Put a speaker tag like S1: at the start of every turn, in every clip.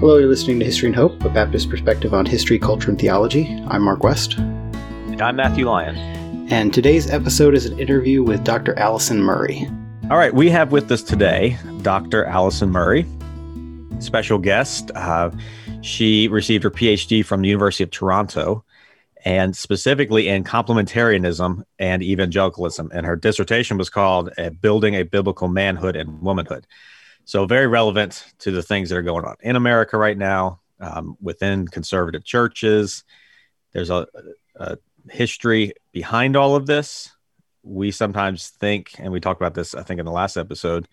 S1: Hello, you're listening to History and Hope, a Baptist perspective on history, culture, and theology. I'm Mark West.
S2: And I'm Matthew Lyon.
S1: And today's episode is an interview with Dr. Allison Murray.
S2: All right, we have with us today Dr. Allison Murray, special guest. Uh, she received her PhD from the University of Toronto and specifically in complementarianism and evangelicalism. And her dissertation was called uh, Building a Biblical Manhood and Womanhood. So, very relevant to the things that are going on in America right now, um, within conservative churches. There's a, a history behind all of this. We sometimes think, and we talked about this, I think, in the last episode,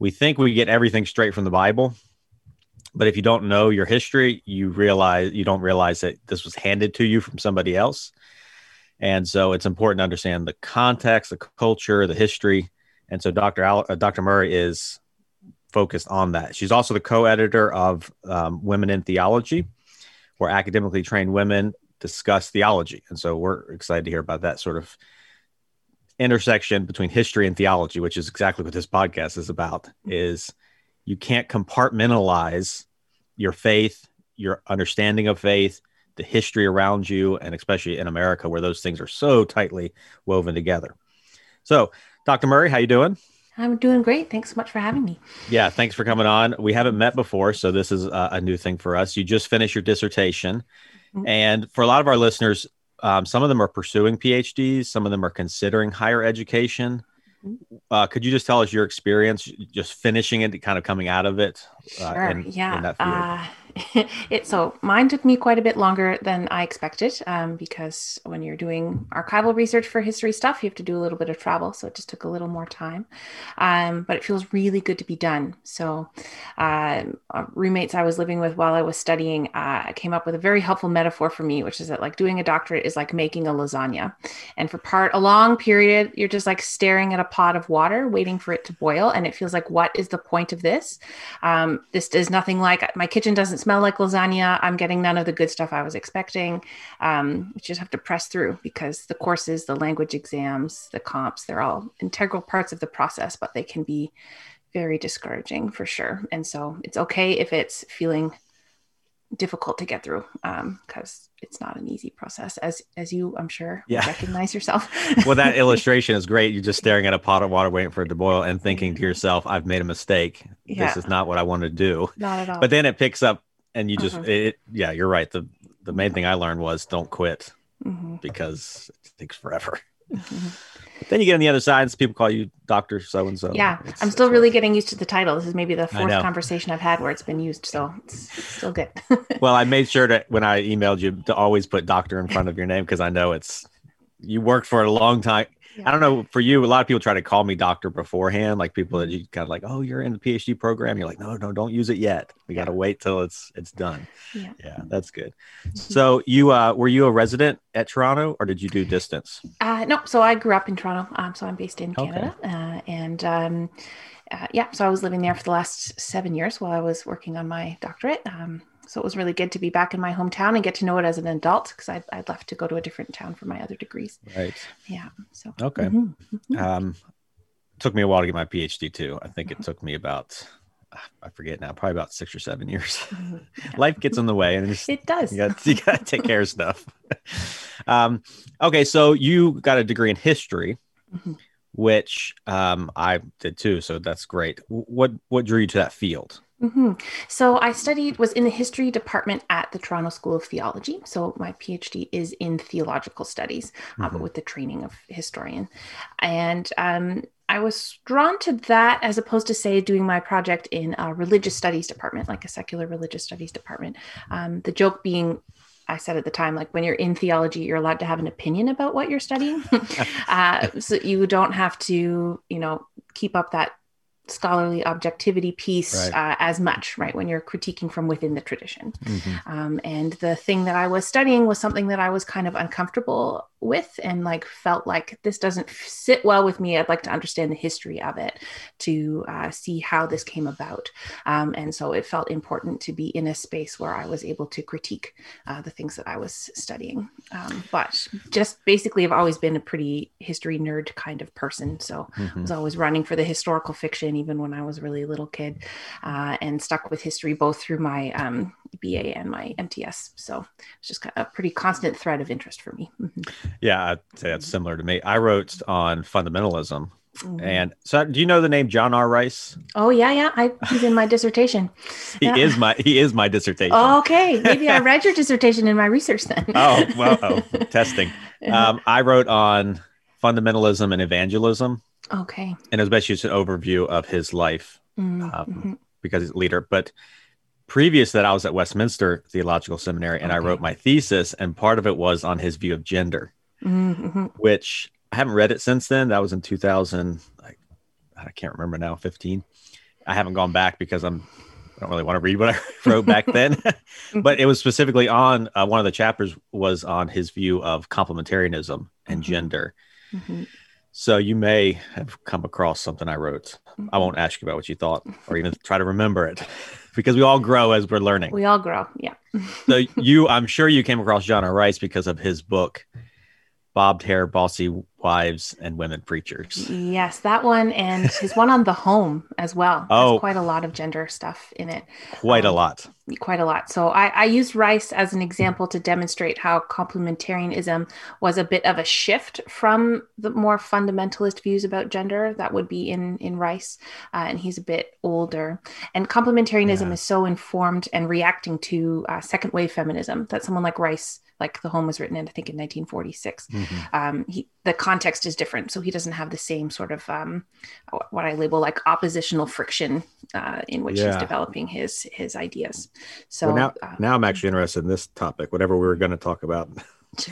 S2: we think we get everything straight from the Bible. But if you don't know your history, you realize you don't realize that this was handed to you from somebody else. And so it's important to understand the context, the culture, the history. And so Dr. Al- uh, Dr. Murray is focused on that. She's also the co-editor of um, Women in Theology, where academically trained women discuss theology. And so we're excited to hear about that sort of intersection between history and theology, which is exactly what this podcast is about. Is you can't compartmentalize your faith, your understanding of faith, the history around you, and especially in America where those things are so tightly woven together. So, Dr. Murray, how you doing?
S3: I'm doing great. Thanks so much for having me.
S2: Yeah, thanks for coming on. We haven't met before, so this is a, a new thing for us. You just finished your dissertation. Mm-hmm. And for a lot of our listeners, um, some of them are pursuing PhDs, some of them are considering higher education. Mm-hmm. Uh, could you just tell us your experience just finishing it, kind of coming out of it?
S3: Uh, sure. In, yeah. In uh, it so mine took me quite a bit longer than I expected um, because when you're doing archival research for history stuff, you have to do a little bit of travel, so it just took a little more time. Um, but it feels really good to be done. So uh, roommates I was living with while I was studying uh, came up with a very helpful metaphor for me, which is that like doing a doctorate is like making a lasagna, and for part a long period you're just like staring at a pot of water waiting for it to boil, and it feels like what is the point of this? Um, this is nothing like my kitchen doesn't smell like lasagna. I'm getting none of the good stuff I was expecting. Um, you just have to press through because the courses, the language exams, the comps, they're all integral parts of the process, but they can be very discouraging for sure. And so it's okay if it's feeling difficult to get through because um, it's not an easy process as as you i'm sure yeah. recognize yourself
S2: well that illustration is great you're just staring at a pot of water waiting for it to boil and thinking to yourself i've made a mistake yeah. this is not what i want to do
S3: not at all
S2: but then it picks up and you just uh-huh. it, yeah you're right. The the main thing i learned was don't quit mm-hmm. because it takes forever. Mm-hmm. then you get on the other side and people call you doctor so and so
S3: yeah it's, i'm still really getting used to the title. This is maybe the fourth conversation i've had where it's been used so it's, it's still good.
S2: Well i made sure to when i emailed you to always put doctor in front of your name because i know it's you worked for a long time yeah. I don't know for you. A lot of people try to call me doctor beforehand, like people that you kind of like, oh, you're in the PhD program. You're like, no, no, don't use it yet. We got to wait till it's it's done. Yeah, yeah, that's good. Mm-hmm. So you uh, were you a resident at Toronto, or did you do distance?
S3: Uh, no, so I grew up in Toronto. Um, so I'm based in Canada, okay. uh, and um, uh, yeah, so I was living there for the last seven years while I was working on my doctorate. Um, so it was really good to be back in my hometown and get to know it as an adult because I'd, I'd left to go to a different town for my other degrees.
S2: Right.
S3: Yeah. So,
S2: okay. Mm-hmm. mm-hmm. Um, took me a while to get my PhD too. I think it mm-hmm. took me about, I forget now, probably about six or seven years. Yeah. Life gets in the way and just,
S3: it does.
S2: You got you to take care of stuff. um, okay. So you got a degree in history. Mm-hmm. Which um, I did too, so that's great. What what drew you to that field?
S3: Mm-hmm. So I studied was in the history department at the Toronto School of Theology. So my PhD is in theological studies, mm-hmm. uh, but with the training of historian. And um, I was drawn to that as opposed to say doing my project in a religious studies department, like a secular religious studies department. Um, the joke being I said at the time, like when you're in theology, you're allowed to have an opinion about what you're studying. uh, so you don't have to, you know, keep up that scholarly objectivity piece right. uh, as much, right? When you're critiquing from within the tradition. Mm-hmm. Um, and the thing that I was studying was something that I was kind of uncomfortable with and like felt like this doesn't sit well with me i'd like to understand the history of it to uh, see how this came about um, and so it felt important to be in a space where i was able to critique uh, the things that i was studying um, but just basically i've always been a pretty history nerd kind of person so mm-hmm. i was always running for the historical fiction even when i was a really little kid uh, and stuck with history both through my um, BA and my MTS. So it's just a pretty constant thread of interest for me. Mm-hmm.
S2: Yeah, I'd say that's similar to me. I wrote on fundamentalism. Mm-hmm. And so, do you know the name John R. Rice?
S3: Oh yeah, yeah. I, he's in my dissertation.
S2: he yeah. is my he is my dissertation.
S3: Oh, okay, maybe I read your dissertation in my research then.
S2: oh well, oh, testing. Um, I wrote on fundamentalism and evangelism.
S3: Okay.
S2: And it was basically just an overview of his life mm-hmm. um, mm-hmm. because he's a leader. But previous that I was at Westminster Theological Seminary and okay. I wrote my thesis, and part of it was on his view of gender, mm-hmm. which I haven't read it since then. That was in 2000. Like, I can't remember now, 15. I haven't gone back because I'm I don't really want to read what I wrote back then, but it was specifically on uh, one of the chapters was on his view of complementarianism and mm-hmm. gender. Mm-hmm. So you may have come across something I wrote. I won't ask you about what you thought or even try to remember it because we all grow as we're learning.
S3: We all grow. Yeah.
S2: so you, I'm sure you came across John R. Rice because of his book, bobbed hair, bossy wives, and women preachers.
S3: Yes, that one and his one on the home as well. Oh, There's quite a lot of gender stuff in it.
S2: Quite um, a lot.
S3: Quite a lot. So I, I used Rice as an example to demonstrate how complementarianism was a bit of a shift from the more fundamentalist views about gender that would be in in Rice, uh, and he's a bit older. And complementarianism yeah. is so informed and reacting to uh, second wave feminism that someone like Rice like the home was written in i think in 1946 mm-hmm. um, he, the context is different so he doesn't have the same sort of um, what i label like oppositional friction uh, in which yeah. he's developing his his ideas so
S2: well, now, um, now i'm actually interested in this topic whatever we were going to talk about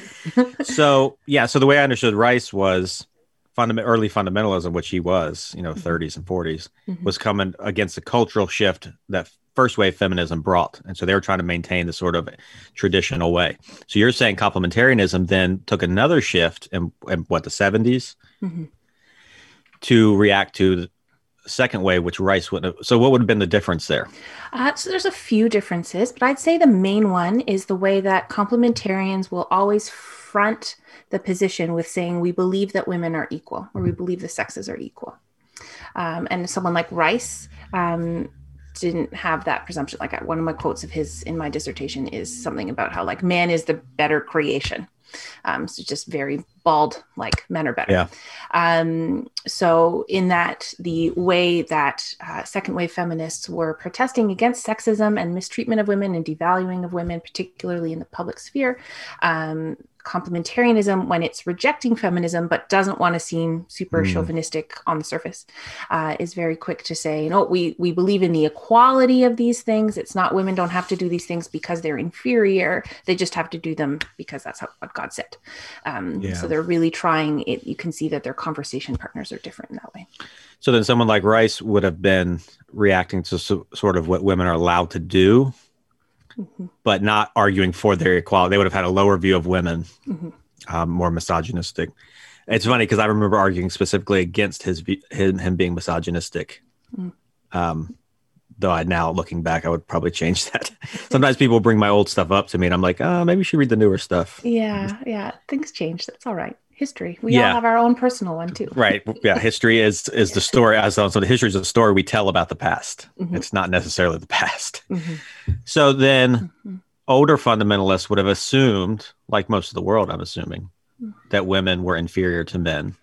S2: so yeah so the way i understood rice was fundament, early fundamentalism which he was you know mm-hmm. 30s and 40s mm-hmm. was coming against a cultural shift that first wave feminism brought. And so they were trying to maintain the sort of traditional way. So you're saying complementarianism then took another shift in, in what, the 70s mm-hmm. to react to the second wave, which Rice would have. So what would have been the difference there?
S3: Uh, so there's a few differences, but I'd say the main one is the way that complementarians will always front the position with saying we believe that women are equal or we believe the sexes are equal. Um, and someone like Rice, um, didn't have that presumption. Like one of my quotes of his in my dissertation is something about how like man is the better creation. Um, so just very bald, like men are better.
S2: Yeah.
S3: Um, so in that, the way that uh, second wave feminists were protesting against sexism and mistreatment of women and devaluing of women, particularly in the public sphere, um, complementarianism when it's rejecting feminism but doesn't want to seem super mm. chauvinistic on the surface uh, is very quick to say no we we believe in the equality of these things. It's not women don't have to do these things because they're inferior. They just have to do them because that's how, what god said. Um, yeah. so they're really trying it. You can see that their conversation partners are different in that way.
S2: So then someone like rice would have been reacting to so, sort of what women are allowed to do mm-hmm. but not arguing for their equality. They would have had a lower view of women, mm-hmm. um, more misogynistic. It's funny because I remember arguing specifically against his him, him being misogynistic. Mm. Um, though I now looking back, I would probably change that. Sometimes people bring my old stuff up to me, and I'm like, oh, maybe you should read the newer stuff.
S3: Yeah, yeah, things change. That's all right history. We yeah. all have our own personal one too.
S2: Right. Yeah. History is is the story. As so the history is a story we tell about the past. Mm-hmm. It's not necessarily the past. Mm-hmm. So then, mm-hmm. older fundamentalists would have assumed, like most of the world, I'm assuming, mm-hmm. that women were inferior to men,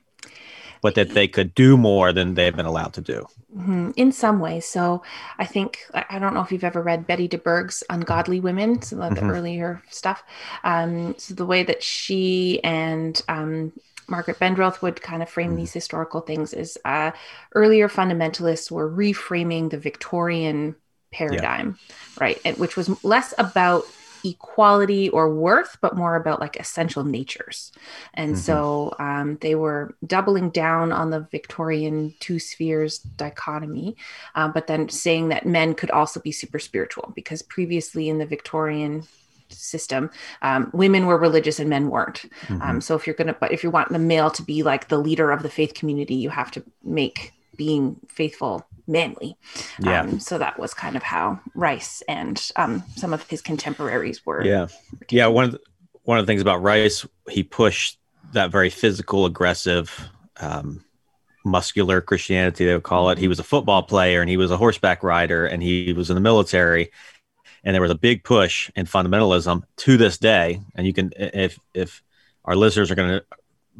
S2: but that they could do more than they've been allowed to do.
S3: Mm-hmm. In some ways. So I think, I don't know if you've ever read Betty DeBerg's Ungodly Women, some of the mm-hmm. earlier stuff. Um, so the way that she and um, Margaret Bendroth would kind of frame mm-hmm. these historical things is uh, earlier fundamentalists were reframing the Victorian paradigm, yeah. right? And, which was less about equality or worth, but more about like essential natures. And mm-hmm. so um, they were doubling down on the Victorian two spheres dichotomy, uh, but then saying that men could also be super spiritual because previously in the Victorian system, um, women were religious and men weren't. Mm-hmm. Um, so if you're gonna, but if you want the male to be like the leader of the faith community, you have to make being faithful manly.
S2: Yeah.
S3: Um, so that was kind of how Rice and um, some of his contemporaries were.
S2: Yeah. Yeah. One of the, one of the things about Rice, he pushed that very physical, aggressive, um, muscular Christianity, they would call it. He was a football player and he was a horseback rider and he was in the military. And there was a big push in fundamentalism to this day. And you can, if, if our listeners are going to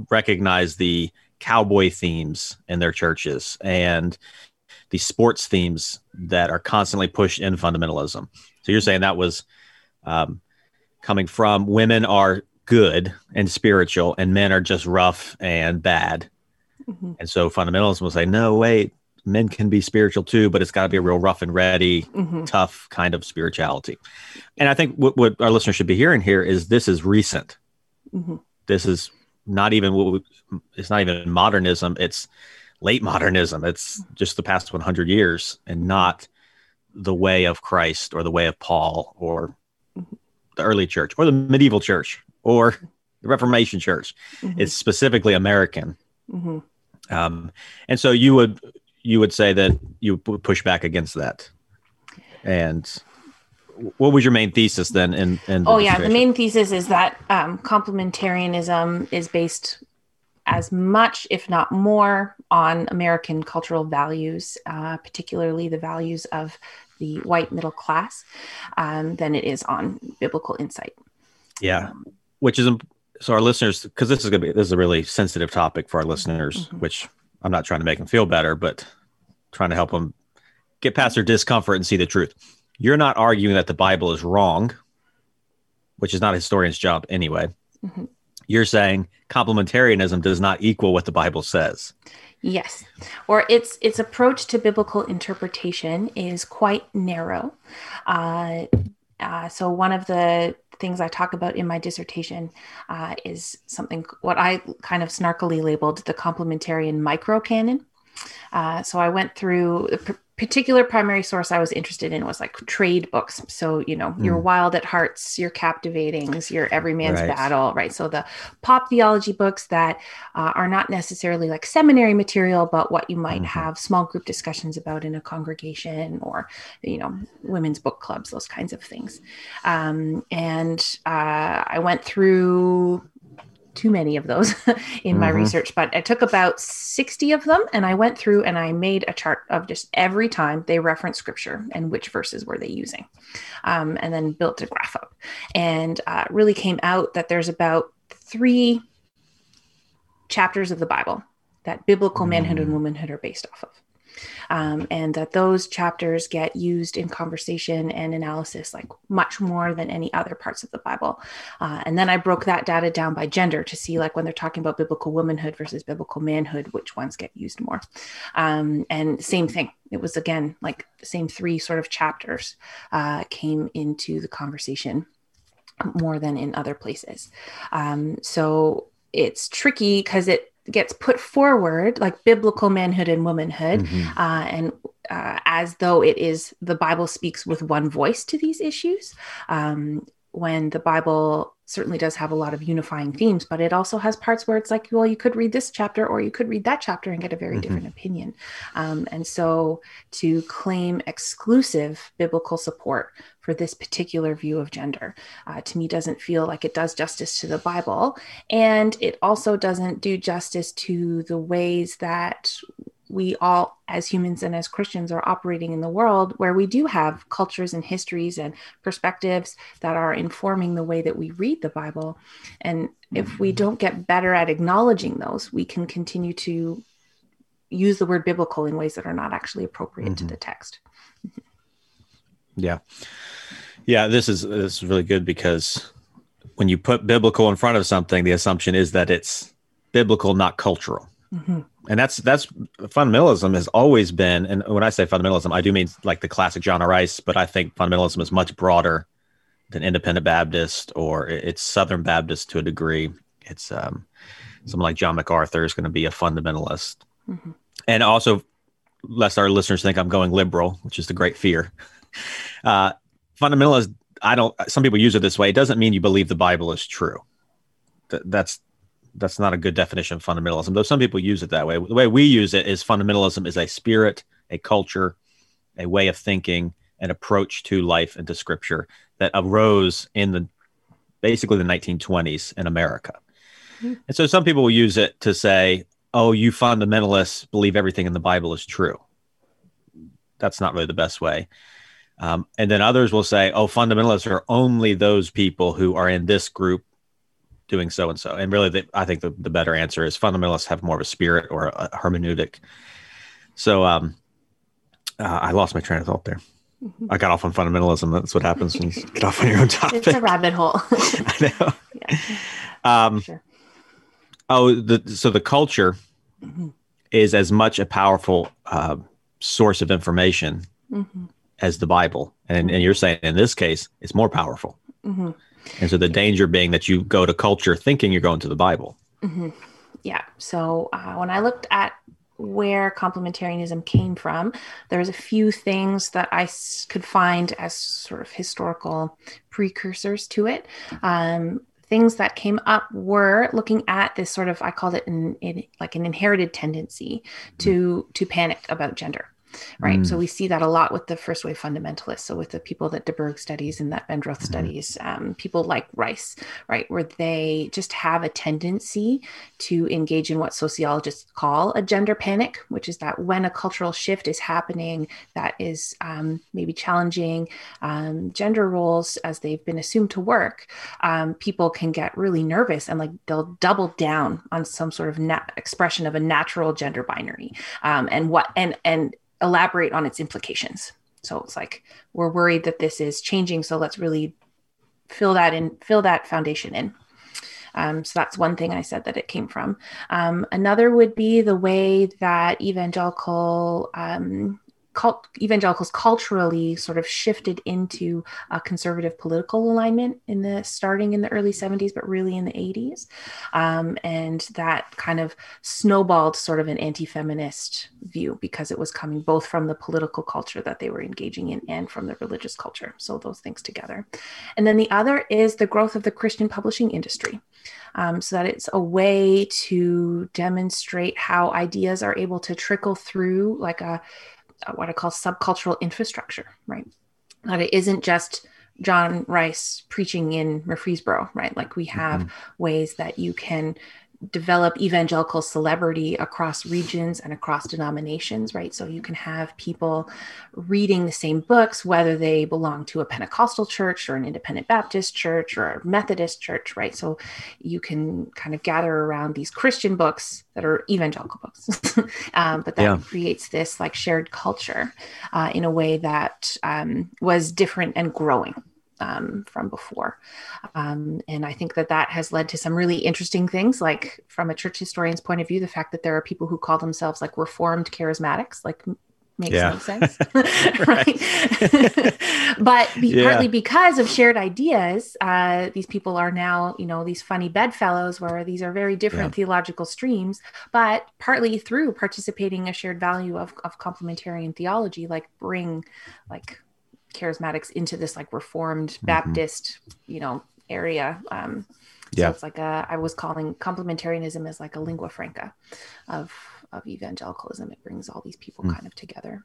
S2: recognize the cowboy themes in their churches and the sports themes that are constantly pushed in fundamentalism. So you're saying that was um, coming from women are good and spiritual and men are just rough and bad. Mm-hmm. And so fundamentalism will say, no, wait, men can be spiritual too, but it's got to be a real rough and ready, mm-hmm. tough kind of spirituality. And I think what, what, our listeners should be hearing here is this is recent. Mm-hmm. This is not even what we, it's not even modernism. It's late modernism. It's just the past 100 years and not the way of Christ or the way of Paul or the early church or the medieval church or the Reformation church. Mm-hmm. It's specifically American. Mm-hmm. Um, and so you would you would say that you would push back against that. And what was your main thesis then? In, in
S3: oh yeah, the main thesis is that um, complementarianism is based as much, if not more, on American cultural values, uh, particularly the values of the white middle class, um, than it is on biblical insight.
S2: Yeah, which is so our listeners, because this is going to be this is a really sensitive topic for our listeners, mm-hmm. which I'm not trying to make them feel better, but trying to help them get past their discomfort and see the truth. You're not arguing that the Bible is wrong, which is not a historian's job anyway. Mm-hmm. You're saying complementarianism does not equal what the Bible says.
S3: Yes, or its its approach to biblical interpretation is quite narrow. Uh, uh, so one of the things I talk about in my dissertation uh, is something what I kind of snarkily labeled the complementarian micro canon. Uh, so I went through particular primary source I was interested in was like trade books. So, you know, mm. your Wild at Hearts, your Captivatings, your Every Man's right. Battle, right? So the pop theology books that uh, are not necessarily like seminary material, but what you might mm-hmm. have small group discussions about in a congregation or, you know, women's book clubs, those kinds of things. Um, and uh, I went through too many of those in mm-hmm. my research, but I took about 60 of them and I went through and I made a chart of just every time they reference scripture and which verses were they using. Um, and then built a graph up and uh, really came out that there's about three chapters of the Bible that biblical manhood and mm. womanhood are based off of um, and that those chapters get used in conversation and analysis like much more than any other parts of the Bible. Uh, and then I broke that data down by gender to see like when they're talking about biblical womanhood versus biblical manhood, which ones get used more. Um, and same thing. It was again like the same three sort of chapters uh, came into the conversation more than in other places. Um, so it's tricky because it gets put forward like biblical manhood and womanhood mm-hmm. uh, and uh, as though it is the bible speaks with one voice to these issues um, when the bible certainly does have a lot of unifying themes, but it also has parts where it's like, well, you could read this chapter or you could read that chapter and get a very mm-hmm. different opinion. Um, and so to claim exclusive biblical support for this particular view of gender uh, to me doesn't feel like it does justice to the Bible. And it also doesn't do justice to the ways that we all as humans and as christians are operating in the world where we do have cultures and histories and perspectives that are informing the way that we read the bible. And if we mm-hmm. don't get better at acknowledging those we can continue to use the word biblical in ways that are not actually appropriate mm-hmm. to the text.
S2: Yeah. Yeah this is this is really good because when you put biblical in front of something the assumption is that it's biblical not cultural. Mm-hmm and that's that's fundamentalism has always been and when i say fundamentalism i do mean like the classic john rice but i think fundamentalism is much broader than independent baptist or it's southern baptist to a degree it's um, someone like john macarthur is going to be a fundamentalist mm-hmm. and also lest our listeners think i'm going liberal which is the great fear uh, fundamentalist I don't. Some people use it this way. It doesn't mean you believe the Bible is true. Th- that's that's not a good definition of fundamentalism. Though some people use it that way. The way we use it is fundamentalism is a spirit, a culture, a way of thinking, an approach to life and to Scripture that arose in the basically the 1920s in America. Mm-hmm. And so some people will use it to say, "Oh, you fundamentalists believe everything in the Bible is true." That's not really the best way. Um, and then others will say, oh, fundamentalists are only those people who are in this group doing so and so. And really, the, I think the, the better answer is fundamentalists have more of a spirit or a, a hermeneutic. So um, uh, I lost my train of thought there. Mm-hmm. I got off on fundamentalism. That's what happens when you get off on your own topic.
S3: It's a rabbit hole. I know.
S2: Yeah. Um, sure. Oh, the, so the culture mm-hmm. is as much a powerful uh, source of information mm-hmm as the Bible. And, and you're saying in this case, it's more powerful. Mm-hmm. And so the danger being that you go to culture thinking you're going to the Bible.
S3: Mm-hmm. Yeah. So uh, when I looked at where complementarianism came from, there's a few things that I s- could find as sort of historical precursors to it. Um, things that came up were looking at this sort of I called it an, in, like an inherited tendency to to panic about gender right? Mm. So we see that a lot with the first wave fundamentalists. So with the people that DeBerg studies and that Bendroth mm-hmm. studies, um, people like Rice, right, where they just have a tendency to engage in what sociologists call a gender panic, which is that when a cultural shift is happening that is um, maybe challenging um, gender roles as they've been assumed to work, um, people can get really nervous and like they'll double down on some sort of nat- expression of a natural gender binary um, and what and and elaborate on its implications. So it's like we're worried that this is changing, so let's really fill that in, fill that foundation in. Um, so that's one thing I said that it came from. Um, another would be the way that evangelical um, cult, evangelicals culturally sort of shifted into a conservative political alignment in the starting in the early 70s, but really in the 80s. Um, and that kind of snowballed sort of an anti feminist view because it was coming both from the political culture that they were engaging in and from the religious culture. So those things together. And then the other is the growth of the Christian publishing industry. Um, so that it's a way to demonstrate how ideas are able to trickle through like a what I call subcultural infrastructure, right? That it isn't just John Rice preaching in Murfreesboro, right? Like we have mm-hmm. ways that you can develop evangelical celebrity across regions and across denominations, right? So you can have people reading the same books, whether they belong to a Pentecostal church or an independent Baptist church or a Methodist church, right? So you can kind of gather around these Christian books that are evangelical books, um, but that yeah. creates this like shared culture uh, in a way that um, was different and growing um, from before. Um, and I think that that has led to some really interesting things, like from a church historian's point of view, the fact that there are people who call themselves like reformed charismatics, like makes yeah. no sense right but be, yeah. partly because of shared ideas uh, these people are now you know these funny bedfellows where these are very different yeah. theological streams but partly through participating a shared value of, of complementarian theology like bring like charismatics into this like reformed mm-hmm. Baptist, you know, area. Um, so yeah. it's like a, I was calling complementarianism as like a lingua franca of, of evangelicalism. It brings all these people mm. kind of together.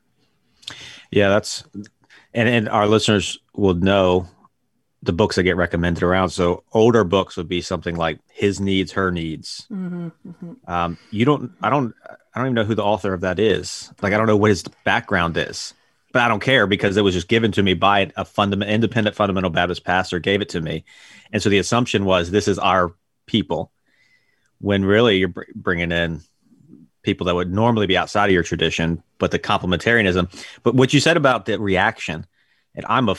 S2: Yeah, that's, and, and our listeners will know the books that get recommended around. So older books would be something like His Needs, Her Needs. Mm-hmm, mm-hmm. Um, you don't, I don't, I don't even know who the author of that is. Like, I don't know what his background is but I don't care because it was just given to me by a fundamental independent fundamental Baptist pastor gave it to me, and so the assumption was this is our people, when really you're br- bringing in people that would normally be outside of your tradition, but the complementarianism. But what you said about the reaction, and I'm a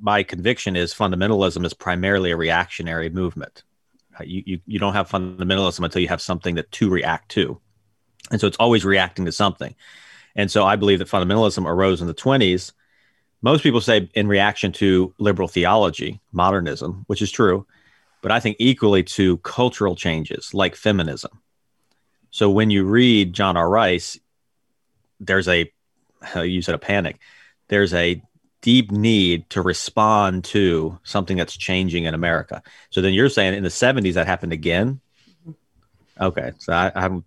S2: my conviction is fundamentalism is primarily a reactionary movement. Uh, you, you you don't have fundamentalism until you have something that to react to, and so it's always reacting to something. And so I believe that fundamentalism arose in the 20s. Most people say in reaction to liberal theology, modernism, which is true, but I think equally to cultural changes like feminism. So when you read John R. Rice, there's a, you said a panic, there's a deep need to respond to something that's changing in America. So then you're saying in the 70s that happened again? Mm-hmm. Okay. So I, I'm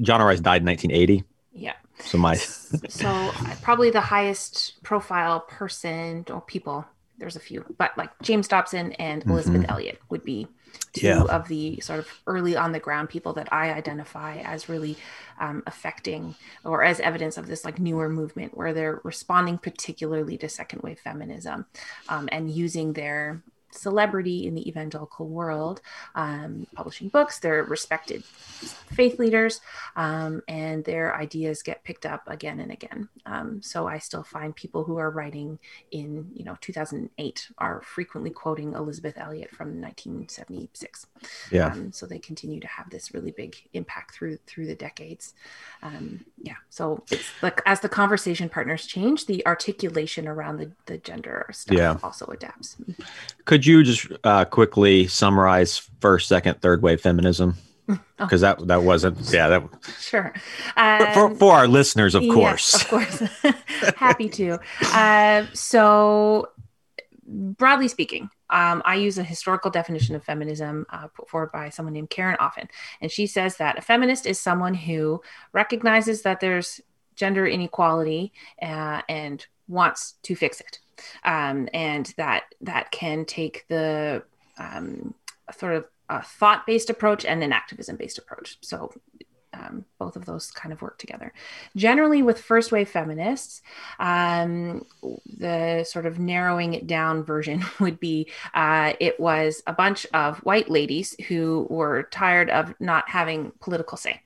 S2: John Rice died in 1980.
S3: Yeah.
S2: So my
S3: so probably the highest profile person or people. There's a few, but like James Dobson and Elisabeth mm-hmm. Elliot would be two yeah. of the sort of early on the ground people that I identify as really um, affecting or as evidence of this like newer movement where they're responding particularly to second wave feminism um, and using their celebrity in the evangelical world, um, publishing books. They're respected faith leaders, um, and their ideas get picked up again and again. Um, so I still find people who are writing in, you know, 2008 are frequently quoting Elisabeth Elliot from 1976.
S2: Yeah.
S3: Um, so they continue to have this really big impact through through the decades. Um, yeah. So it's like as the conversation partners change, the articulation around the the gender stuff yeah. also adapts.
S2: Could could you just uh, quickly summarize first, second, third wave feminism? Because oh. that that wasn't yeah that
S3: sure
S2: um, for, for our listeners of course
S3: of course happy to uh, so broadly speaking um, I use a historical definition of feminism uh, put forward by someone named Karen Offen. And she says that a feminist is someone who recognizes that there's gender inequality uh, and wants to fix it um, and that that can take the um, sort of a thought-based approach and an activism-based approach. So um, both of those kind of work together. Generally, with first wave feminists, um, the sort of narrowing it down version would be uh, it was a bunch of white ladies who were tired of not having political say.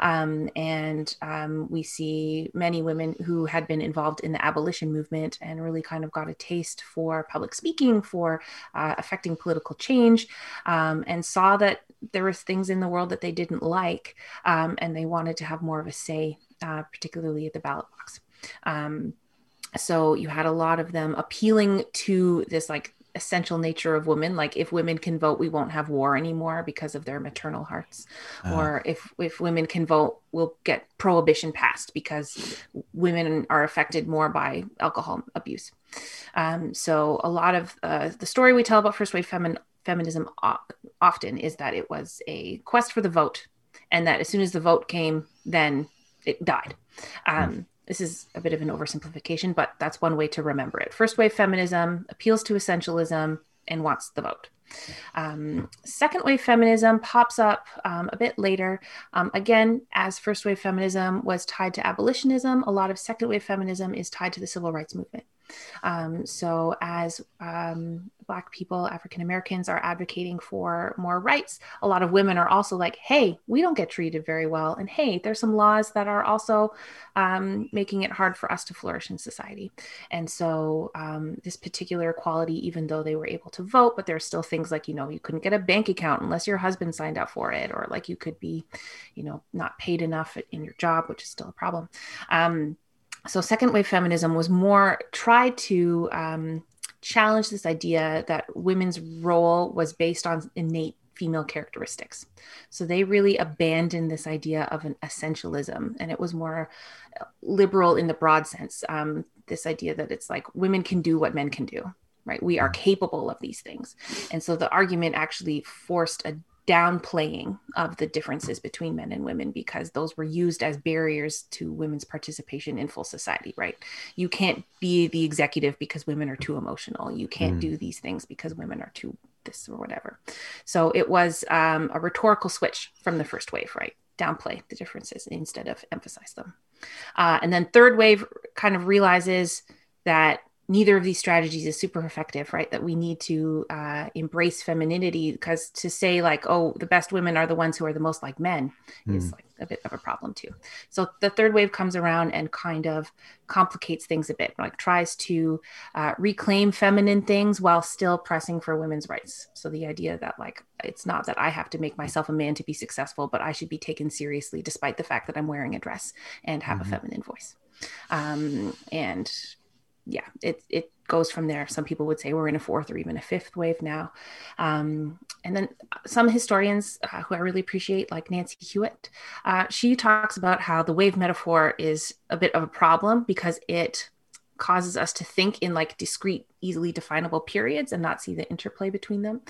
S3: Um, and um, we see many women who had been involved in the abolition movement and really kind of got a taste for public speaking, for uh, affecting political change, um, and saw that there was things in the world that they didn't like um, and they wanted to have more of a say uh, particularly at the ballot box. Um, so you had a lot of them appealing to this like essential nature of women. Like if women can vote we won't have war anymore because of their maternal hearts. Uh-huh. or if if women can vote we'll get prohibition passed because women are affected more by alcohol abuse. Um, so a lot of uh, the story we tell about first wave femin- feminism often is that it was a quest for the vote, and that as soon as the vote came, then it died. Um, this is a bit of an oversimplification, but that's one way to remember it. First wave feminism appeals to essentialism and wants the vote. Um, second wave feminism pops up um, a bit later. Um, again, as first wave feminism was tied to abolitionism, a lot of second wave feminism is tied to the civil rights movement. Um, so, as um, Black people, African Americans are advocating for more rights, a lot of women are also like, hey, we don't get treated very well. And hey, there's some laws that are also um, making it hard for us to flourish in society. And so, um, this particular equality, even though they were able to vote, but there's still things like, you know, you couldn't get a bank account unless your husband signed up for it, or like you could be, you know, not paid enough in your job, which is still a problem. Um, so second wave feminism was more tried to um, challenge this idea that women's role was based on innate female characteristics. So they really abandoned this idea of an essentialism, and it was more liberal in the broad sense. Um, this idea that it's like women can do what men can do, right? We are capable of these things. And so the argument actually forced a downplaying of the differences between men and women because those were used as barriers to women's participation in full society, right? You can't be the executive because women are too emotional. You can't mm. do these things because women are too this or whatever. So it was um, a rhetorical switch from the first wave, right? Downplay the differences instead of emphasize them. Uh, and then third wave kind of realizes that neither of these strategies is super effective, right? That we need to uh, embrace femininity because to say like, oh, the best women are the ones who are the most like men mm. is like a bit of a problem too. So the third wave comes around and kind of complicates things a bit, like tries to uh, reclaim feminine things while still pressing for women's rights. So the idea that like it's not that I have to make myself a man to be successful, but I should be taken seriously despite the fact that I'm wearing a dress and have mm-hmm. a feminine voice. Um, and yeah, it it goes from there. Some people would say we're in a fourth or even a fifth wave now. Um, and then some historians uh, who I really appreciate, like Nancy Hewitt, uh, she talks about how the wave metaphor is a bit of a problem because it causes us to think in like discrete, easily definable periods and not see the interplay between them.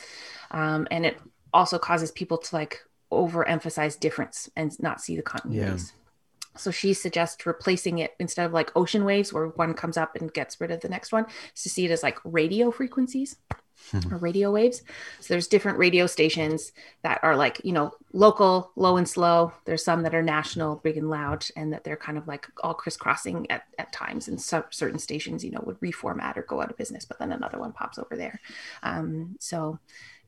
S3: Um, and it also causes people to like overemphasize difference and not see the continuities. Yeah. So she suggests replacing it instead of like ocean waves where one comes up and gets rid of the next one, to see it as like radio frequencies or radio waves. So there's different radio stations that are like, you know, local, low and slow. There's some that are national, big and loud, and that they're kind of like all crisscrossing at, at times. And so, certain stations, you know, would reformat or go out of business, but then another one pops over there. Um, so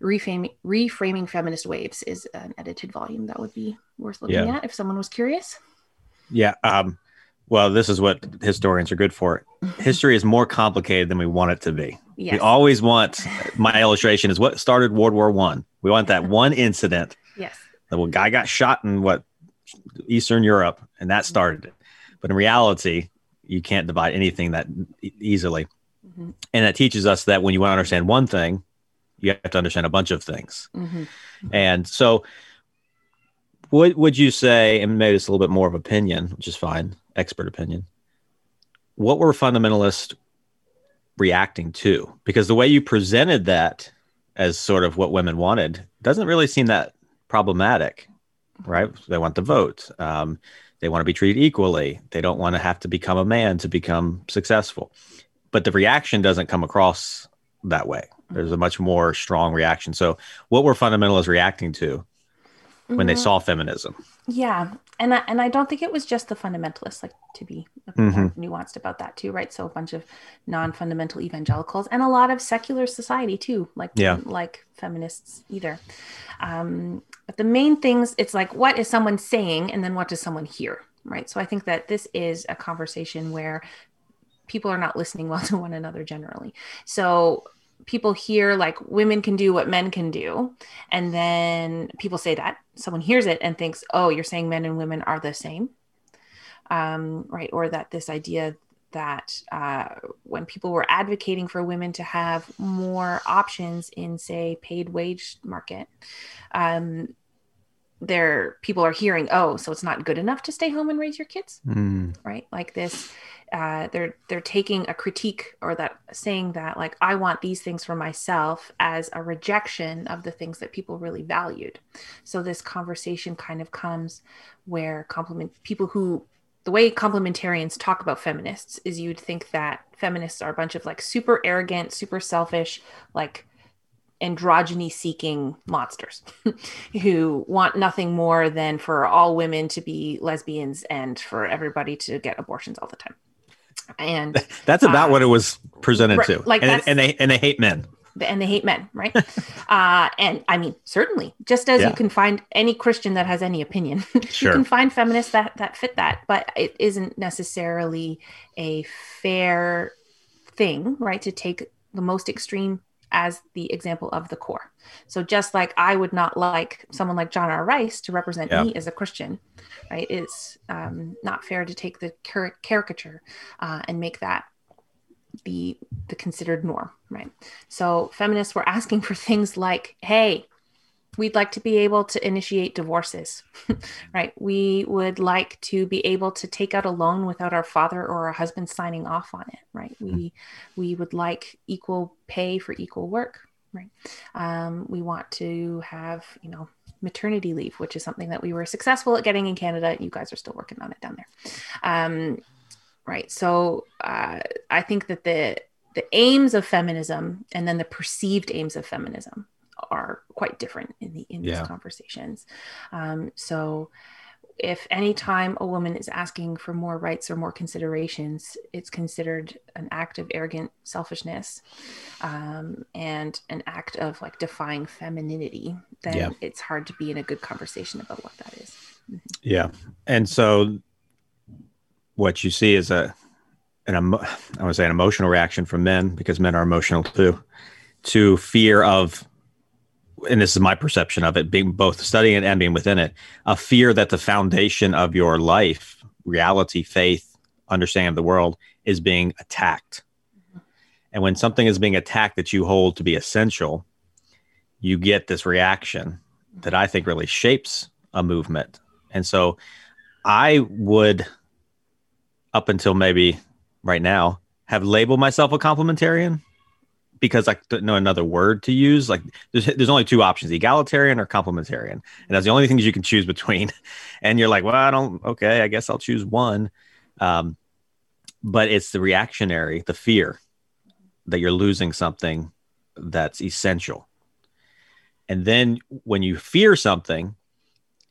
S3: reframing, reframing feminist waves is an edited volume that would be worth looking yeah. at if someone was curious.
S2: Yeah. Um, well, this is what historians are good for. History is more complicated than we want it to be. Yes. We always want. My illustration is what started World War One. We want that one incident.
S3: Yes.
S2: The well, guy got shot in what Eastern Europe, and that started it. But in reality, you can't divide anything that easily, mm-hmm. and that teaches us that when you want to understand one thing, you have to understand a bunch of things. Mm-hmm. And so, what would you say? And maybe it's a little bit more of opinion, which is fine expert opinion. What were fundamentalists reacting to? Because the way you presented that as sort of what women wanted doesn't really seem that problematic, right? They want the vote. Um, they want to be treated equally. They don't want to have to become a man to become successful. But the reaction doesn't come across that way. There's a much more strong reaction. So, what were fundamentalists reacting to when mm-hmm. they saw feminism?
S3: Yeah, and I, and I don't think it was just the fundamentalists, like to be mm-hmm. nuanced about that too, right? So a bunch of non-fundamental evangelicals and a lot of secular society too, like yeah. like feminists either. Um, but the main things, it's like what is someone saying, and then what does someone hear, right? So I think that this is a conversation where people are not listening well to one another generally. So people hear like women can do what men can do and then people say that. Someone hears it and thinks oh you're saying men and women are the same um, right? Or that this idea that uh, when people were advocating for women to have more options in say paid wage market um, there people are hearing oh so it's not good enough to stay home and raise your kids mm. right? Like this uh, they're they're taking a critique or that saying that like I want these things for myself as a rejection of the things that people really valued. So this conversation kind of comes where compliment people who the way complementarians talk about feminists is you'd think that feminists are a bunch of like super arrogant, super selfish, like androgyny seeking monsters who want nothing more than for all women to be lesbians and for everybody to get abortions all the time and
S2: that's about uh, what it was presented right, to. Like, and, and they and they hate men
S3: and they hate men, right? uh, and I mean, certainly, just as yeah. you can find any Christian that has any opinion, sure. you can find feminists that that fit that, but it isn't necessarily a fair thing, right? To take the most extreme as the example of the core. So just like I would not like someone like John R. Rice to represent yeah. me as a Christian, right? It's um, not fair to take the car- caricature uh, and make that the the considered norm, right? So feminists were asking for things like, "Hey, we'd like to be able to initiate divorces, right? We would like to be able to take out a loan without our father or our husband signing off on it, right? We mm-hmm. we would like equal pay for equal work, right? Um, we want to have, you know, maternity leave, which is something that we were successful at getting in Canada. You guys are still working on it down there. Um, right. So uh, I think that the the aims of feminism and then the perceived aims of feminism are quite different in the in yeah. these conversations. Um, so if any time a woman is asking for more rights or more considerations, it's considered an act of arrogant selfishness um, and an act of like defying femininity, then yeah. it's hard to be in a good conversation about what that is.
S2: Mm-hmm. Yeah. And so what you see is a, an, emo- I want to say an emotional reaction from men because men are emotional too, to fear of and this is my perception of it, being both studying it and being within it, a fear that the foundation of your life, reality, faith, understanding of the world is being attacked. And when something is being attacked that you hold to be essential, you get this reaction that I think really shapes a movement. And so I would, up until maybe right now, have labeled myself a complementarian because I don't know another word to use. Like there's, there's only two options, egalitarian or complementarian. And that's the only things you can choose between. And you're like, well, I don't, okay, I guess I'll choose one. Um, but it's the reactionary, the fear that you're losing something that's essential. And then when you fear something,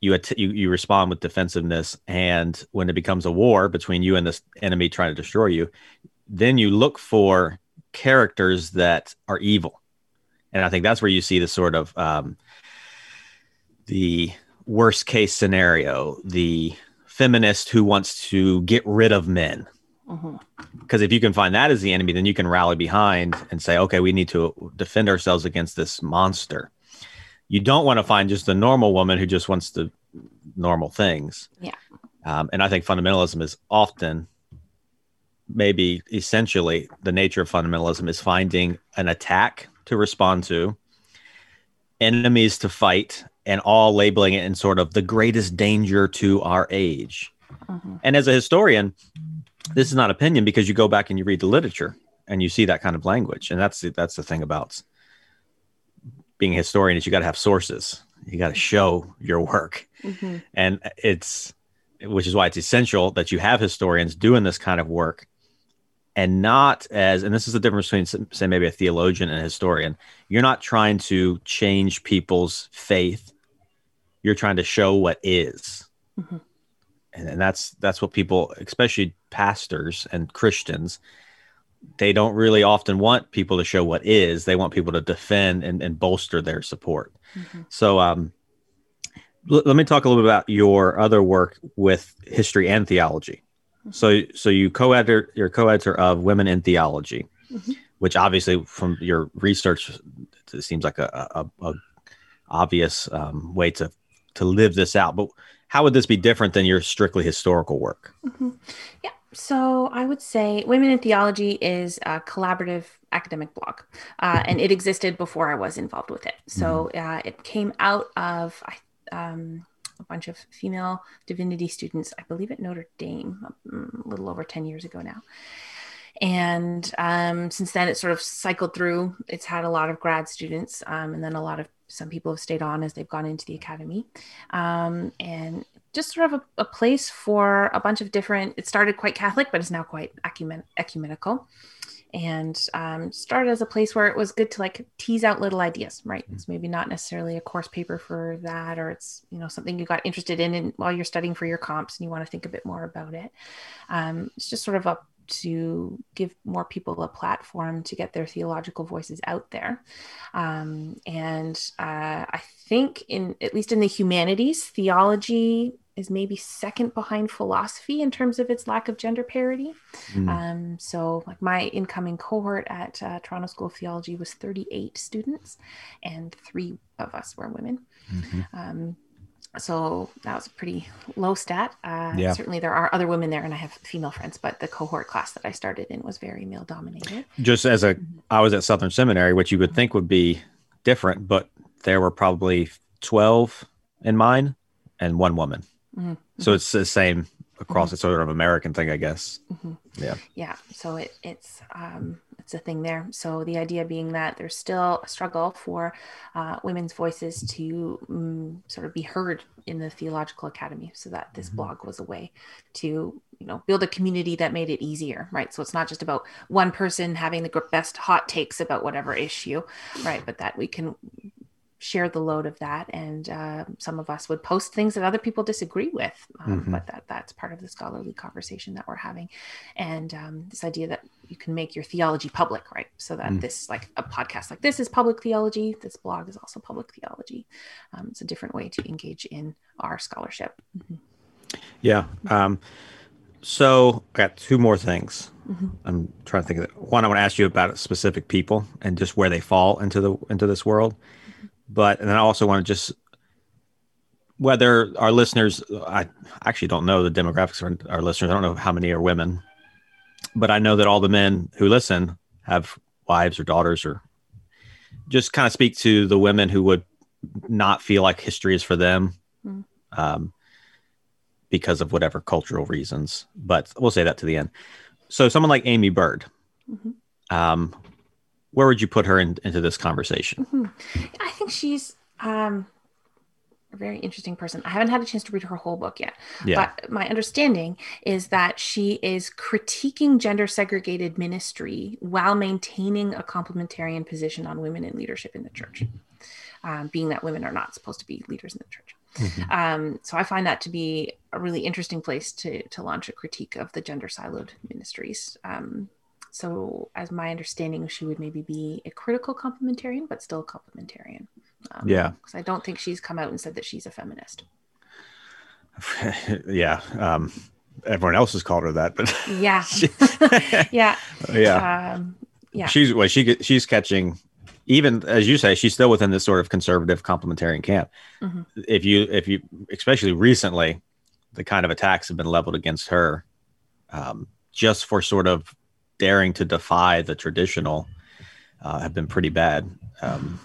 S2: you, att- you you respond with defensiveness and when it becomes a war between you and this enemy trying to destroy you then you look for characters that are evil and i think that's where you see the sort of um, the worst case scenario the feminist who wants to get rid of men because mm-hmm. if you can find that as the enemy then you can rally behind and say okay we need to defend ourselves against this monster you don't want to find just a normal woman who just wants to normal things.
S3: Yeah.
S2: Um, and I think fundamentalism is often, maybe essentially, the nature of fundamentalism is finding an attack to respond to, enemies to fight, and all labeling it in sort of the greatest danger to our age. Mm-hmm. And as a historian, this is not opinion because you go back and you read the literature and you see that kind of language. And that's the, that's the thing about being a historian is you got to have sources. You got to show your work, mm-hmm. and it's which is why it's essential that you have historians doing this kind of work, and not as and this is the difference between say maybe a theologian and a historian. You're not trying to change people's faith. You're trying to show what is. Mm-hmm. And, and that's that's what people, especially pastors and Christians, they don't really often want people to show what is. They want people to defend and, and bolster their support. Mm-hmm. So, um, l- let me talk a little bit about your other work with history and theology. Mm-hmm. So, so you co-editor, you're co-editor of Women in Theology, mm-hmm. which obviously, from your research, it seems like a, a, a obvious um, way to to live this out. But how would this be different than your strictly historical work?
S3: Mm-hmm. Yeah. So I would say Women in Theology is a collaborative academic blog, uh, and it existed before I was involved with it. So mm-hmm. uh, it came out of um, a bunch of female divinity students, I believe at Notre Dame, a little over 10 years ago now. And um, since then, it sort of cycled through. It's had a lot of grad students, um, and then a lot of some people have stayed on as they've gone into the academy. Um, and just sort of a, a, place for a bunch of different, it started quite Catholic, but it's now quite ecumen- ecumenical. And um, started as a place where it was good to like tease out little ideas, right? It's maybe not necessarily a course paper for that, or it's you know something you got interested in, in while you're studying for your comps and you want to think a bit more about it. Um, it's just sort of a to give more people a platform to get their theological voices out there. Um, and uh, I think, in at least in the humanities, theology is maybe second behind philosophy in terms of its lack of gender parity. Mm. Um, so, like my incoming cohort at uh, Toronto School of Theology was 38 students, and three of us were women. Mm-hmm. Um, so that was a pretty low stat. Uh, yeah. Certainly, there are other women there, and I have female friends, but the cohort class that I started in was very male dominated.
S2: Just as a, mm-hmm. I was at Southern Seminary, which you would think would be different, but there were probably 12 in mine and one woman. Mm-hmm. So it's the same across mm-hmm. the sort of American thing, I guess. Mm-hmm. Yeah.
S3: Yeah. So it, it's um, it's a thing there. So the idea being that there's still a struggle for uh, women's voices to um, sort of be heard in the theological academy. So that this mm-hmm. blog was a way to you know build a community that made it easier, right? So it's not just about one person having the best hot takes about whatever issue, right? But that we can share the load of that and uh, some of us would post things that other people disagree with um, mm-hmm. but that that's part of the scholarly conversation that we're having and um, this idea that you can make your theology public right so that mm. this like a podcast like this is public theology this blog is also public theology um, it's a different way to engage in our scholarship mm-hmm.
S2: yeah um, so i got two more things mm-hmm. i'm trying to think of it. one i want to ask you about specific people and just where they fall into the into this world but and then I also want to just whether our listeners, I actually don't know the demographics of our listeners. I don't know how many are women, but I know that all the men who listen have wives or daughters, or just kind of speak to the women who would not feel like history is for them mm. um, because of whatever cultural reasons. But we'll say that to the end. So, someone like Aimee Byrd, Mm-hmm. Um, where would you put her in, into this conversation?
S3: Mm-hmm. I think she's um, a very interesting person. I haven't had a chance to read her whole book yet, yeah. but my understanding is that she is critiquing gender segregated ministry while maintaining a complementarian position on women in leadership in the church, um, being that women are not supposed to be leaders in the church. Mm-hmm. Um, so I find that to be a really interesting place to to launch a critique of the gender siloed ministries. Um, so, as my understanding, she would maybe be a critical complementarian, but still a complementarian.
S2: Um, yeah,
S3: because I don't think she's come out and said that she's a feminist.
S2: yeah, um, everyone else has called her that, but
S3: yeah, she, yeah,
S2: yeah, um, yeah. She's well, she she's catching even as you say, she's still within this sort of conservative complementarian camp. Mm-hmm. If you, if you, especially recently, the kind of attacks have been leveled against her, um, just for sort of daring to defy the traditional, uh, have been pretty bad. Um,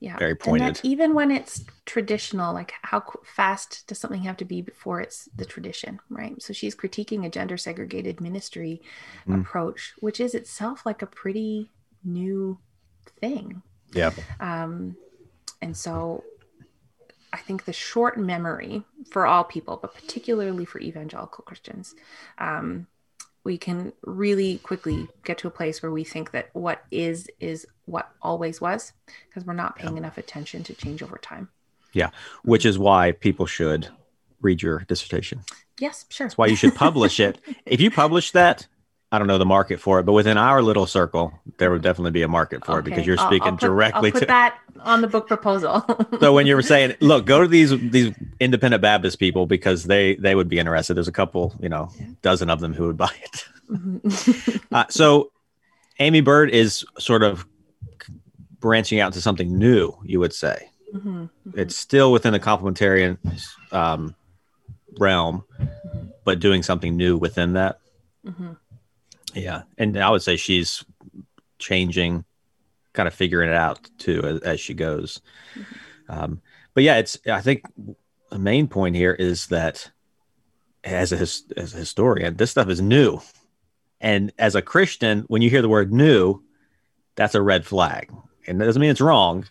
S3: yeah, very pointed. even when it's traditional, like how fast does something have to be before it's the tradition, right? So she's critiquing a gender segregated ministry mm. approach, which is itself like a pretty new thing.
S2: Yeah.
S3: Um, and so I think the short memory for all people, but particularly for evangelical Christians, um, we can really quickly get to a place where we think that what is is what always was because we're not paying yeah. enough attention to change over time.
S2: Yeah, which is why people should read your dissertation.
S3: Yes, sure.
S2: That's why you should publish it. if you publish that, I don't know the market for it, but within our little circle, there would definitely be a market for okay. it because you're speaking I'll, I'll put, directly
S3: I'll put
S2: to
S3: that on the book proposal.
S2: so when you were saying, look, go to these these independent Baptist people because they they would be interested. There's a couple, you know, dozen of them who would buy it. Mm-hmm. uh, so Aimee Byrd is sort of branching out to something new. You would say mm-hmm. Mm-hmm. it's still within the complementarian um, realm, mm-hmm. but doing something new within that. Mm-hmm. Yeah, and I would say she's changing, kind of figuring it out too as, as she goes. Mm-hmm. Um, but yeah, it's I think the main point here is that as a as a historian, this stuff is new, and as a Christian, when you hear the word new, that's a red flag, and that doesn't mean it's wrong.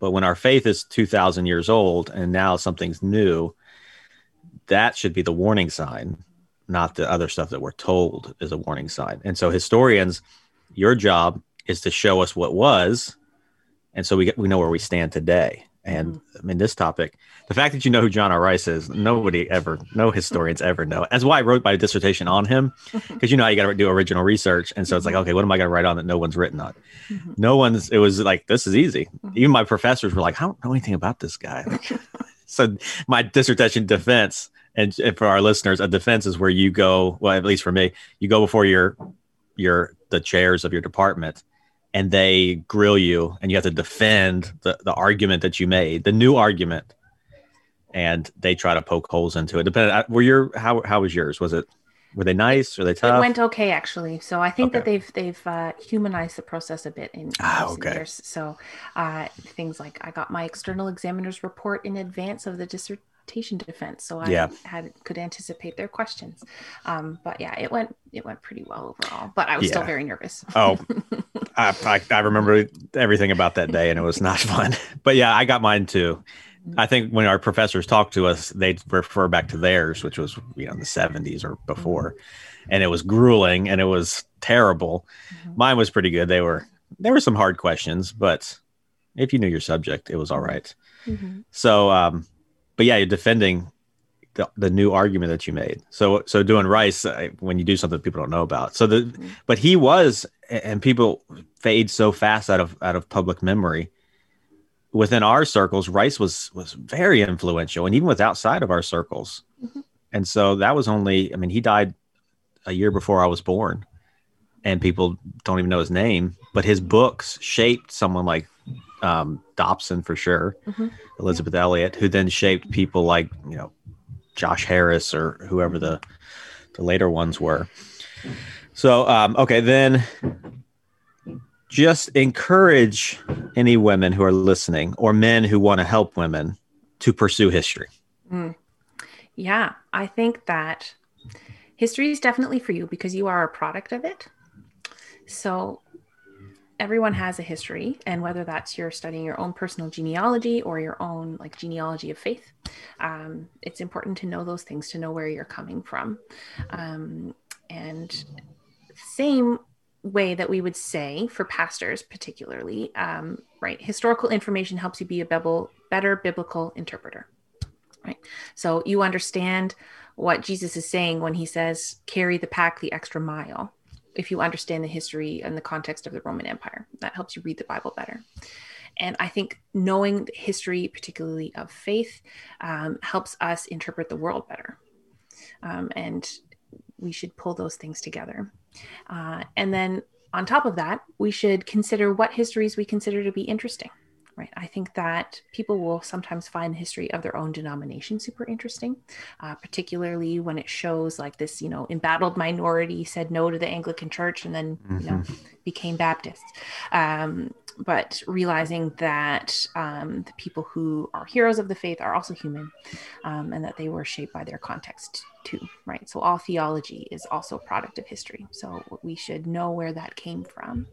S2: But when our faith is two thousand years old and now something's new, that should be the warning sign not the other stuff that we're told is a warning sign. And so historians, your job is to show us what was, and so we get, we know where we stand today. And mm-hmm. I mean, this topic, the fact that you know who John R. Rice is, nobody ever, no historians ever know. That's why I wrote my dissertation on him, because you know how you got to do original research, and so it's like, mm-hmm. okay, what am I going to write on that no one's written on? Mm-hmm. No one's. It was like this is easy. Mm-hmm. Even my professors were like, I don't know anything about this guy. so my dissertation defense and, for our listeners, a defense is where you go. Well, at least for me, you go before your your the chairs of your department, and they grill you, and you have to defend the the argument that you made, the new argument, and they try to poke holes into it. Depending, uh, were your how how was yours? Was it were they nice? Were they tough?
S3: It went okay actually. So I think okay. that they've they've uh, humanized the process a bit in,
S2: ah, okay. years.
S3: So uh, things like I got my external examiner's report in advance of the dissertation defense, so I yeah. had could anticipate their questions. Um, but yeah, it went it went pretty well overall. But I was yeah. still very nervous.
S2: oh, I, I, I remember everything about that day, and it was not fun. But yeah, I got mine too. I think when our professors talked to us, they'd refer back to theirs, which was you know in the seventies or before, mm-hmm. and it was grueling and it was terrible. Mm-hmm. Mine was pretty good. They were there were some hard questions, but if you knew your subject, it was all right. mm-hmm. So um, but yeah, you're defending the, the new argument that you made. So so doing Rice uh, when you do something people don't know about. So the mm-hmm. but he was and people fade so fast out of out of public memory. Within our circles, Rice was was very influential, and even with outside of our circles. Mm-hmm. And so that was only. I mean, he died a year before I was born, and people don't even know his name. But his books shaped someone like um, Dobson for sure, mm-hmm. Elisabeth yeah. Elliot, who then shaped people like you know Josh Harris or whoever the the later ones were. So um, okay, then just encourage any women who are listening or men who want to help women to pursue history. Mm.
S3: Yeah, I think that history is definitely for you because you are a product of it. So everyone has a history, and whether that's you're studying your own personal genealogy or your own like genealogy of faith, um, it's important to know those things to know where you're coming from. Um, and same way that we would say for pastors, particularly, um, right? Historical information helps you be a bibble, better biblical interpreter, right? So you understand what Jesus is saying when he says, carry the pack the extra mile. If you understand the history and the context of the Roman Empire, that helps you read the Bible better. And I think knowing the history, particularly of faith, um, helps us interpret the world better. Um, and we should pull those things together. Uh, and then on top of that, we should consider what histories we consider to be interesting. Right. I think that people will sometimes find the history of their own denomination super interesting, uh, particularly when it shows like this, you know, embattled minority said no to the Anglican Church and then, mm-hmm. you know, mm-hmm. became Baptists. Um, but realizing that um, the people who are heroes of the faith are also human um, and that they were shaped by their context too, right? So all theology is also a product of history. So we should know where that came from,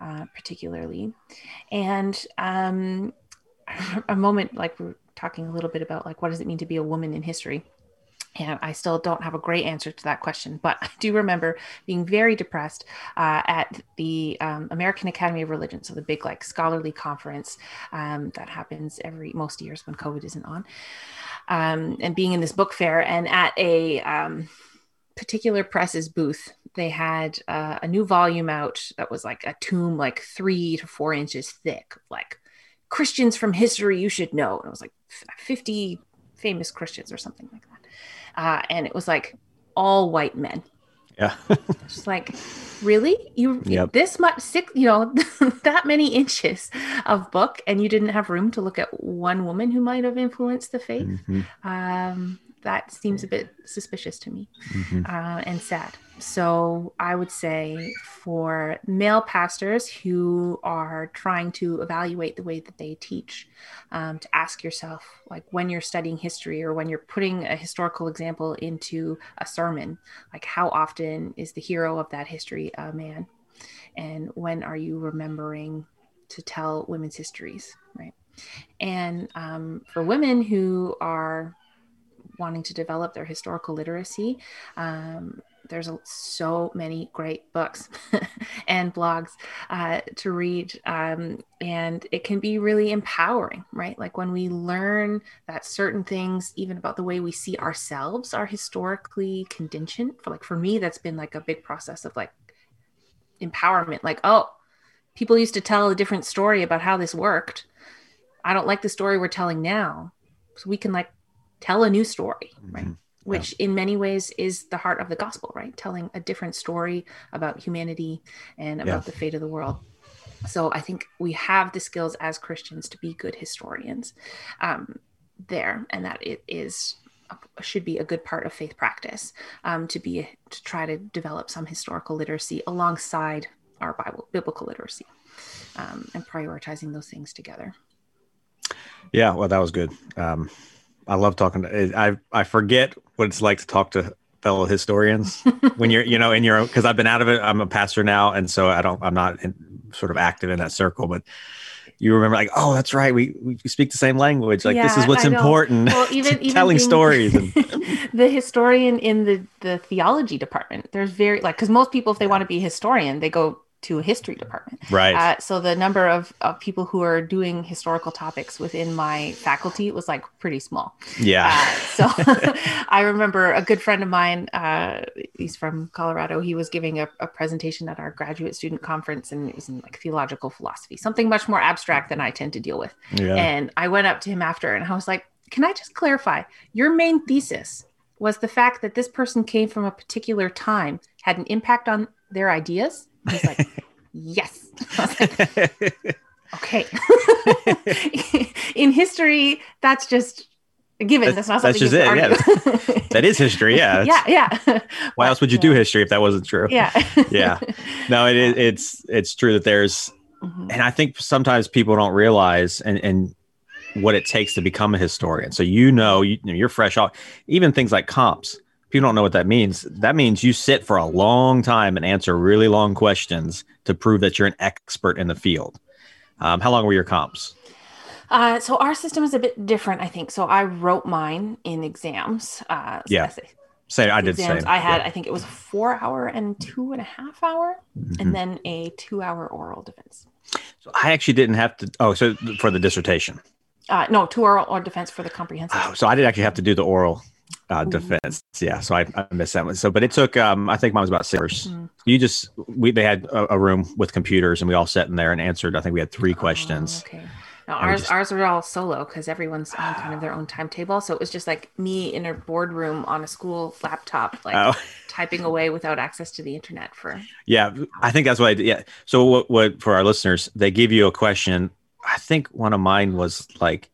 S3: uh, particularly. And um, a moment like we're talking a little bit about like what does it mean to be a woman in history and I still don't have a great answer to that question, but I do remember being very depressed uh, at the um, American Academy of Religion, so the big like scholarly conference um, that happens every most years when COVID isn't on, um, and being in this book fair and at a um, particular press's booth, they had uh, a new volume out that was like a tome, like three to four inches thick, like Christians from history you should know, and it was like fifty famous Christians or something like that uh, and it was like all white men.
S2: Yeah.
S3: just like, really? You yep. this much six, you know, that many inches of book, and you didn't have room to look at one woman who might have influenced the faith. Mm-hmm. Um, that seems a bit suspicious to me mm-hmm. uh, and sad. So I would say for male pastors who are trying to evaluate the way that they teach, um, to ask yourself, like when you're studying history or when you're putting a historical example into a sermon, like how often is the hero of that history a man? And when are you remembering to tell women's histories, right? And um, for women who are wanting to develop their historical literacy, um, there's so many great books and blogs uh, to read um, and it can be really empowering right? Like when we learn that certain things even about the way we see ourselves are historically conditioned for like for me that's been like a big process of like empowerment. Like oh people used to tell a different story about how this worked. I don't like the story we're telling now. So we can like tell a new story right mm-hmm which yeah. in many ways is the heart of the gospel, right? Telling a different story about humanity and about yeah. the fate of the world. So I think we have the skills as Christians to be good historians um, there, and that it is should be a good part of faith practice um, to be to try to develop some historical literacy alongside our Bible biblical literacy um, and prioritizing those things together.
S2: Yeah, well, that was good. Um, I love talking to I I forget what it's like to talk to fellow historians when you're you know in your because I've been out of it. I'm a pastor now, and so I don't I'm not in, sort of active in that circle, but you remember like oh that's right. We we speak the same language. Like yeah, this is what's important. Well, even, even telling stories and...
S3: the historian in the the theology department there's very like because most people if they want to be a historian they go to a history department.
S2: Right.
S3: Uh, so the number of, of people who are doing historical topics within my faculty was like pretty small.
S2: Yeah.
S3: Uh, so I remember a good friend of mine, uh, he's from Colorado. He was giving a, a, presentation at our graduate student conference and it was in like theological philosophy, something much more abstract than I tend to deal with. Yeah. And I went up to him after and I was like, can I just clarify your main thesis was the fact that this person came from a particular time had an impact on their ideas Like, yes. Like, okay. in history, that's just a given. That's, that's not something
S2: that's just it. Yeah. that is history. Yeah.
S3: yeah. Yeah.
S2: Why else would you do history if that wasn't true?
S3: Yeah.
S2: yeah. No, it is, it's, it's true that there's, mm-hmm. and I think sometimes people don't realize and, and what it takes to become a historian. So, you know, you, you're fresh off even things like comps if you don't know what that means, that means you sit for a long time and answer really long questions to prove that you're an expert in the field. Um, how long were your comps?
S3: Uh, so our system is a bit different, I think. So I wrote mine in exams. Uh, so
S2: yeah. Say I did.
S3: Same. I had, yeah. I think it was four hour and two and a half hour, mm-hmm. and then a two hour oral defense.
S2: So I actually didn't have to. Oh, so for the dissertation.
S3: Uh, no, two oral or defense for the comprehensive.
S2: Oh, so I didn't actually have to do the oral uh, defense. Yeah, so I, I, missed that one. So, but it took. Um, I think mine was about six hours. Mm. You just we they had a, a, room with computers, and we all sat in there and answered. I think we had three questions.
S3: Okay. Now ours just, ours were all solo because everyone's on kind of their own timetable. So it was just like me in a boardroom on a school laptop, like oh. typing away without access to the internet for.
S2: Yeah, I think that's what I did. Yeah. So what, what for our listeners, they give you a question. I think one of mine was like,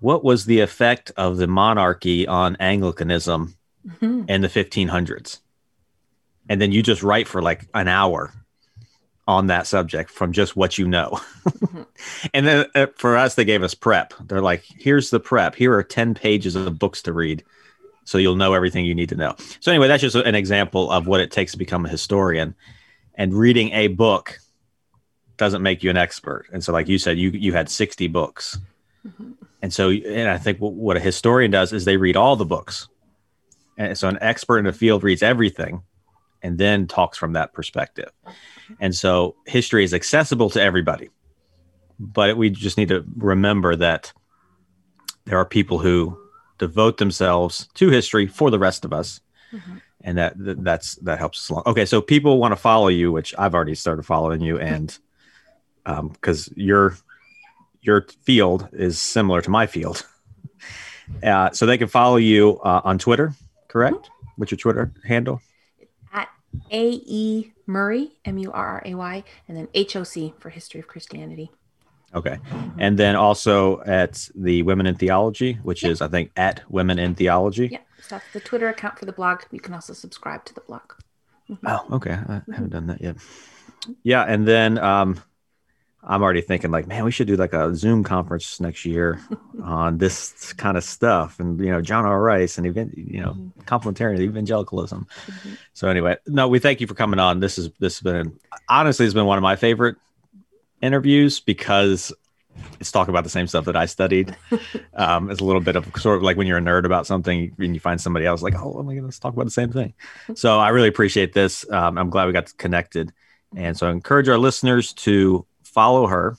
S2: what was the effect of the monarchy on Anglicanism mm-hmm. in the 1500s? And then you just write for like an hour on that subject from just what you know. mm-hmm. And then uh, for us, they gave us prep. They're like, here's the prep. Here are 10 pages of books to read. So you'll know everything you need to know. So, anyway, that's just an example of what it takes to become a historian. And reading a book doesn't make you an expert. And so, like you said, you, you had 60 books. Mm-hmm. And so, and I think what a historian does is they read all the books. And so, an expert in the field reads everything and then talks from that perspective. And so history is accessible to everybody. But we just need to remember that there are people who devote themselves to history for the rest of us. Mm-hmm. And that, that that's that helps us along. Okay, so people want to follow you, which I've already started following you, and because um, your your field is similar to my field, uh, so they can follow you uh, on Twitter, correct? Mm-hmm. What's your Twitter handle?
S3: At A E Murray, M U R R A Y, and then H O C for History of Christianity.
S2: Okay. And then also at the Women in Theology, which is, I think, at Women in Theology.
S3: Yeah. So that's the Twitter account for the blog. You can also subscribe to the blog.
S2: Mm-hmm. Oh, okay. I haven't done that yet. Yeah. And then um, I'm already thinking like, man, we should do like a Zoom conference next year on this kind of stuff, and you know, John R. Rice and even you know, mm-hmm. complementarian evangelicalism. Mm-hmm. So anyway, no, we thank you for coming on. This is this has been honestly has been one of my favorite interviews because it's talking about the same stuff that I studied. Um, it's a little bit of sort of like when you're a nerd about something and you find somebody else like, oh, my goodness, talk about the same thing. So I really appreciate this. Um, I'm glad we got connected. And so I encourage our listeners to follow her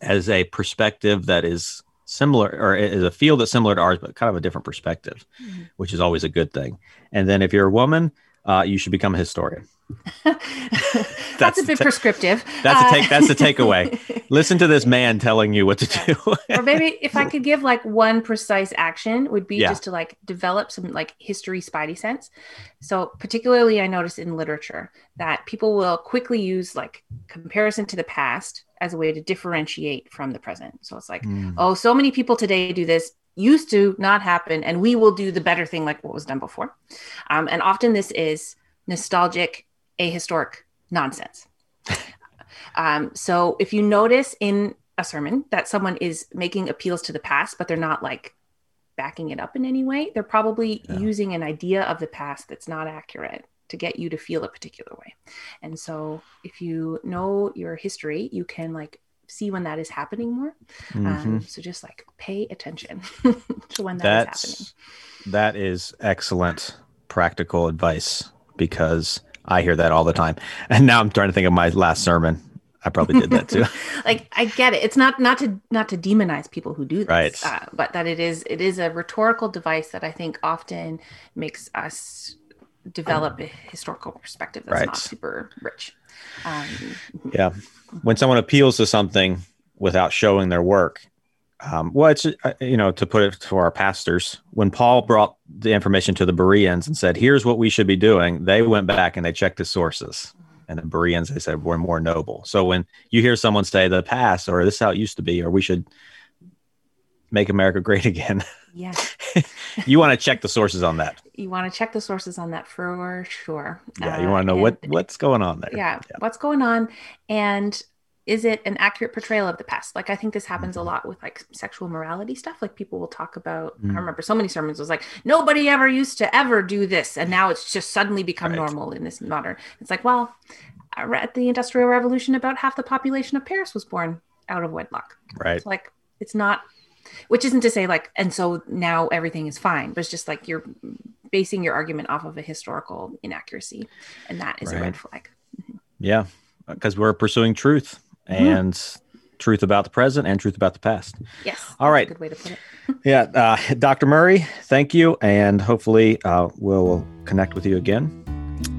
S2: as a perspective that is similar or is a field that's similar to ours, but kind of a different perspective, mm-hmm. which is always a good thing. And then if you're a woman, uh, you should become a historian.
S3: that's, that's, a bit ta- prescriptive.
S2: That's a take. That's the takeaway. Listen to this man telling you what to do.
S3: or maybe if I could give like one precise action, would be yeah. just to like develop some like history spidey sense. So particularly, I notice in literature that people will quickly use like comparison to the past as a way to differentiate from the present. So it's like, mm. oh, so many people today do this used to not happen and we will do the better thing like what was done before um, and often this is nostalgic ahistoric nonsense. um, so if you notice in a sermon that someone is making appeals to the past, but they're not like backing it up in any way, they're probably yeah. using an idea of the past that's not accurate to get you to feel a particular way. And so if you know your history, you can like see when that is happening more. Um, mm-hmm. Um, so just like pay attention to when that that's, is happening.
S2: That is excellent practical advice because I hear that all the time. And now I'm trying to think of my last sermon. I probably did that too.
S3: like I get it. It's not not to not to demonize people who do this,
S2: right.
S3: Uh, but that it is it is a rhetorical device that I think often makes us develop a historical perspective that's right. not super rich. Um,
S2: yeah, when someone appeals to something without showing their work, um, well, it's uh, you know to put it to our pastors. When Paul brought the information to the Bereans and said, "Here's what we should be doing," they went back and they checked the sources. And the Bereans, they said, "We're more noble." So when you hear someone say the past, or this is how it used to be, or we should make America great again,
S3: yeah,
S2: you want to check the sources on that.
S3: You want to check the sources on that for sure.
S2: Yeah, you want to know uh, what what's going on there.
S3: Yeah, yeah, what's going on, and is it an accurate portrayal of the past like i think this happens a lot with like sexual morality stuff like people will talk about mm. i remember so many sermons was like nobody ever used to ever do this and now it's just suddenly become right. normal in this modern it's like well at the industrial revolution about half the population of paris was born out of wedlock
S2: right
S3: it's like it's not which isn't to say like and so now everything is fine but it's just like you're basing your argument off of a historical inaccuracy and that is right. a red flag
S2: mm-hmm. yeah because we're pursuing truth mm-hmm. and truth about the present and truth about the past.
S3: Yes.
S2: All right.
S3: good way to put it.
S2: yeah. Uh, Dr. Murray, thank you. And hopefully uh, we'll connect with you again.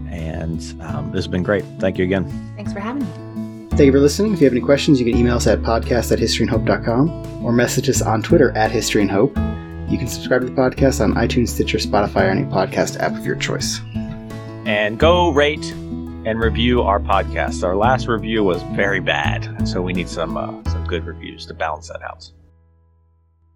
S2: And um, this has been great. Thank you again.
S3: Thanks for having me.
S1: Thank you for listening. If you have any questions, you can email us at podcast at historyandhope.com or message us on Twitter at History and Hope. You can subscribe to the podcast on iTunes, Stitcher, Spotify, or any podcast app of your choice.
S2: And go rate and review our podcast. Our last review was very bad, so we need some uh, some good reviews to balance that out.